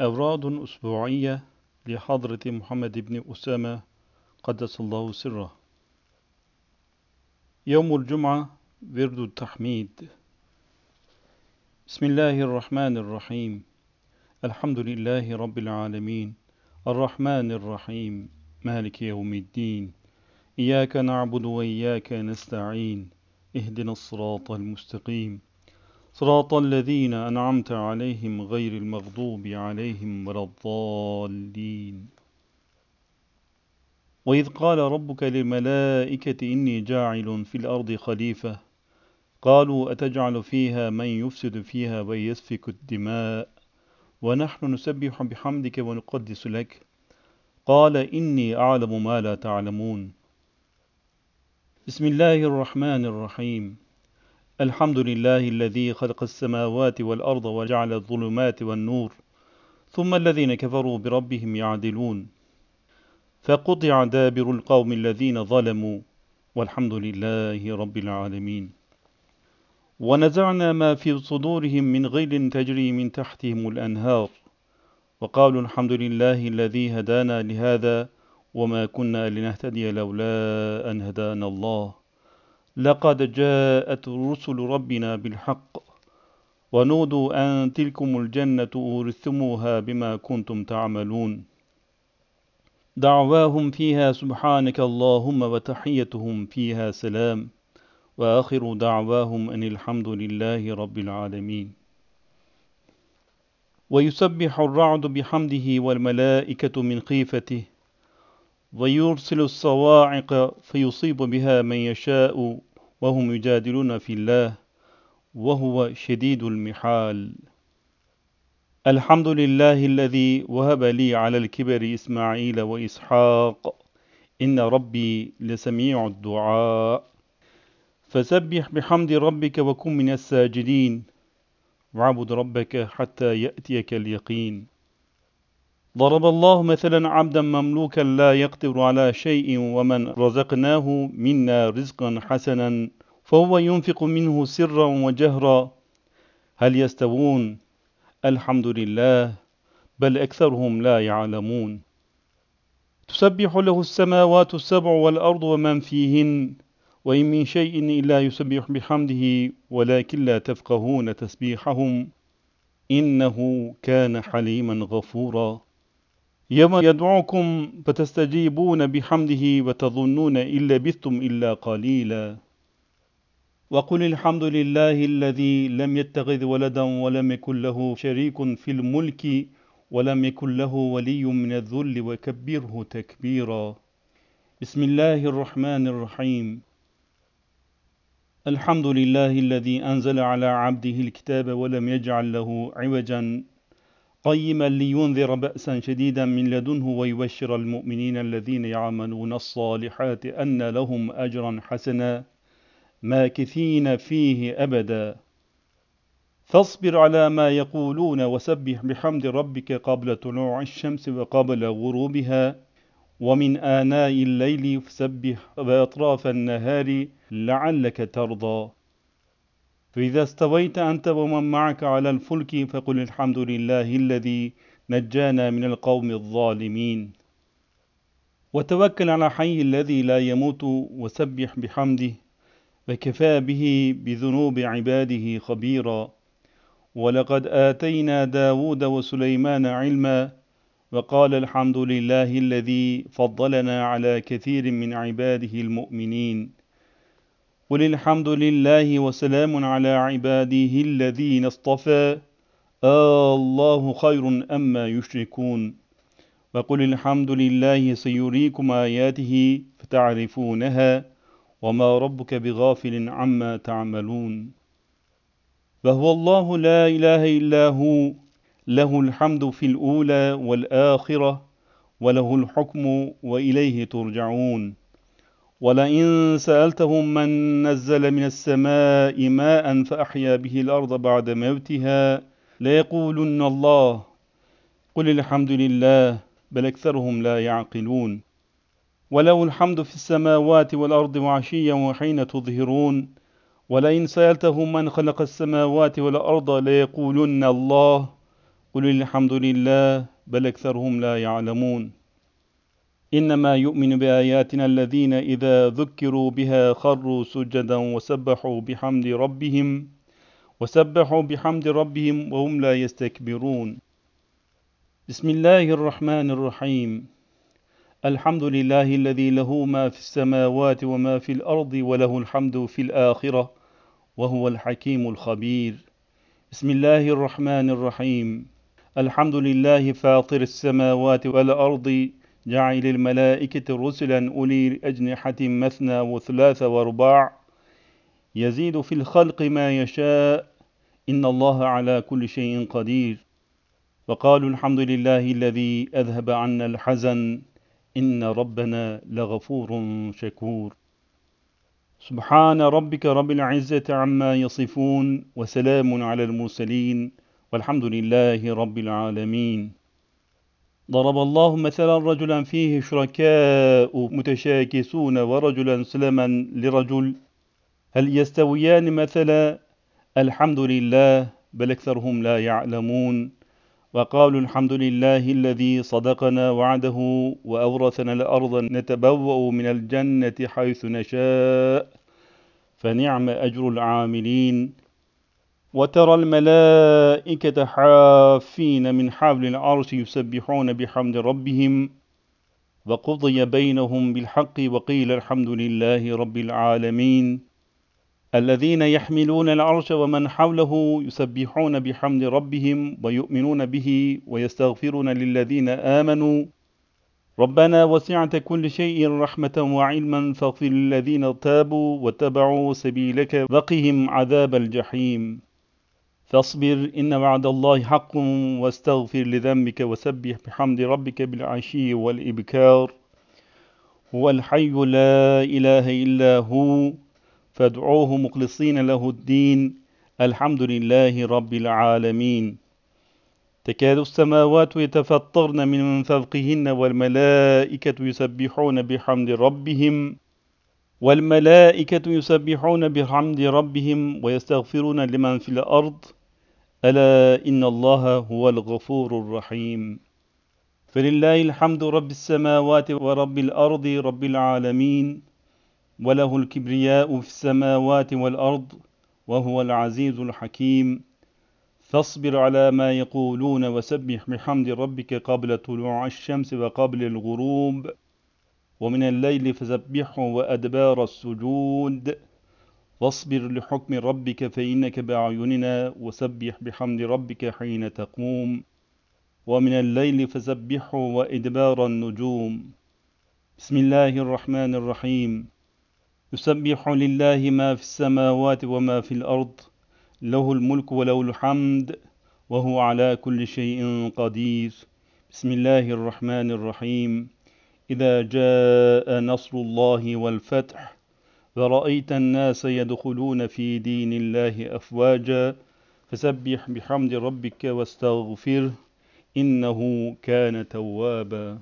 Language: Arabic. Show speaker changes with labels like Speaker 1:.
Speaker 1: أوراد أسبوعية لحضرة محمد بن أسامة قدس الله سره. يوم الجمعة ورد التحميد. بسم الله الرحمن الرحيم. الحمد لله رب العالمين. الرحمن الرحيم. مالك يوم الدين. إياك نعبد وإياك نستعين. اهدنا الصراط المستقيم. صراط الذين أنعمت عليهم غير المغضوب عليهم ولا الضالين. وإذ قال ربك للملائكة إني جاعل في الأرض خليفة. قالوا أتجعل فيها من يفسد فيها ويسفك الدماء؟ ونحن نسبح بحمدك ونقدس لك. قال إني أعلم ما لا تعلمون. بسم الله الرحمن الرحيم. الحمد لله الذي خلق السماوات والأرض وجعل الظلمات والنور ثم الذين كفروا بربهم يعدلون. فقطع دابر القوم الذين ظلموا والحمد لله رب العالمين. ونزعنا ما في صدورهم من غل تجري من تحتهم الأنهار. وقالوا الحمد لله الذي هدانا لهذا وما كنا لنهتدي لولا أن هدانا الله. لقد جاءت رسل ربنا بالحق ونودوا أن تلكم الجنة أورثتموها بما كنتم تعملون. دعواهم فيها سبحانك اللهم وتحيتهم فيها سلام. وآخر دعواهم أن الحمد لله رب العالمين. ويسبح الرعد بحمده والملائكة من خيفته ويرسل الصواعق فيصيب بها من يشاء وهم يجادلون في الله وهو شديد المحال. الحمد لله الذي وهب لي على الكبر إسماعيل وإسحاق. إن ربي لسميع الدعاء. فسبح بحمد ربك وكن من الساجدين. واعبد ربك حتى يأتيك اليقين. ضرب الله مثلا عبدا مملوكا لا يقدر على شيء ومن رزقناه منا رزقا حسنا فهو ينفق منه سرا وجهرا. هل يستوون؟ الحمد لله بل أكثرهم لا يعلمون. تسبح له السماوات السبع والأرض ومن فيهن وإن من شيء إلا يسبح بحمده ولكن لا تفقهون تسبيحهم. إنه كان حليما غفورا. يوم يدعوكم فتستجيبون بحمده وتظنون إن لبثتم إلا قليلا. وقل الحمد لله الذي لم يتخذ ولدا ولم يكن له شريك في الملك ولم يكن له ولي من الذل وكبره تكبيرا. بسم الله الرحمن الرحيم. الحمد لله الذي أنزل على عبده الكتاب ولم يجعل له عوجا قيما لينذر بأسا شديدا من لدنه ويبشر المؤمنين الذين يعملون الصالحات أن لهم أجرا حسنا ماكثين فيه أبدا. فاصبر على ما يقولون وسبح بحمد ربك قبل طلوع الشمس وقبل غروبها. ومن آناء الليل فسبح وأطراف النهار لعلك ترضى. فإذا استويت أنت ومن معك على الفلك فقل الحمد لله الذي نجانا من القوم الظالمين. وتوكل على حي الذي لا يموت وسبح بحمده وكفى به بذنوب عباده خبيرا. ولقد آتينا داود وسليمان علما وقال الحمد لله الذي فضلنا على كثير من عباده المؤمنين. قل الحمد لله وسلام على عباده الذين اصطفى. الله خير أما يشركون. وقل الحمد لله سيريكم آياته فتعرفونها وما ربك بغافل عما تعملون. وهو الله لا إله إلا هو. له الحمد في الأولى والآخرة وله الحكم وإليه ترجعون. ولئن سألتهم من نزل من السماء ماء فأحيا به الأرض بعد موتها ليقولن الله. قل الحمد لله بل أكثرهم لا يعقلون. وله الحمد في السماوات والأرض وعشيا وحين تظهرون. ولئن سألتهم من خلق السماوات والأرض ليقولن الله. قل الحمد لله بل أكثرهم لا يعلمون. إنما يؤمن بآياتنا الذين إذا ذكروا بها خروا سجدا وسبحوا بحمد ربهم وسبحوا بحمد ربهم وهم لا يستكبرون. بسم الله الرحمن الرحيم. الحمد لله الذي له ما في السماوات وما في الأرض وله الحمد في الآخرة وهو الحكيم الخبير. بسم الله الرحمن الرحيم. الحمد لله فاطر السماوات والأرض جعل الملائكة رسلا أولي أجنحة مثنى وثلاث ورباع. يزيد في الخلق ما يشاء. إن الله على كل شيء قدير. وقالوا الحمد لله الذي أذهب عنا الحزن. إن ربنا لغفور شكور. سبحان ربك رب العزة عما يصفون. وسلام على المرسلين. والحمد لله رب العالمين. ضرب الله مثلا رجلا فيه شركاء متشاكسون ورجلا سلما لرجل. هل يستويان مثلا الحمد لله بل أكثرهم لا يعلمون؟ وقالوا الحمد لله الذي صدقنا وعده وأورثنا الأرض نتبوأ من الجنة حيث نشاء. فنعم أجر العاملين. وترى الملائكة حافين من حول العرش يسبحون بحمد ربهم وقضي بينهم بالحق وقيل الحمد لله رب العالمين. الذين يحملون العرش ومن حوله يسبحون بحمد ربهم ويؤمنون به ويستغفرون للذين آمنوا. ربنا وسعت كل شيء رحمة وعلما فاغفر للذين تابوا واتبعوا سبيلك وقهم عذاب الجحيم. فاصبر إن وعد الله حق واستغفر لذنبك وسبح بحمد ربك بالعشي والإبكار. هو الحي لا إله إلا هو فادعوه مخلصين له الدين. الحمد لله رب العالمين. تكاد السماوات يتفطرن من فوقهن والملائكة يسبحون بحمد ربهم والملائكة يسبحون بحمد ربهم ويستغفرون لمن في الأرض. ألا إن الله هو الغفور الرحيم. فلله الحمد رب السماوات ورب الأرض رب العالمين وله الكبرياء في السماوات والأرض وهو العزيز الحكيم. فاصبر على ما يقولون وسبح بحمد ربك قبل طلوع الشمس وقبل الغروب ومن الليل فسبحه وأدبار السجود. واصبر لحكم ربك فإنك بأعيننا وسبح بحمد ربك حين تقوم. ومن الليل فسبحه وإدبار النجوم. بسم الله الرحمن الرحيم. يسبح لله ما في السماوات وما في الأرض له الملك وله الحمد وهو على كل شيء قدير. بسم الله الرحمن الرحيم. إذا جاء نصر الله والفتح ورأيت الناس يدخلون في دين الله أفواجا فسبح بحمد ربك واستغفره إنه كان توابا.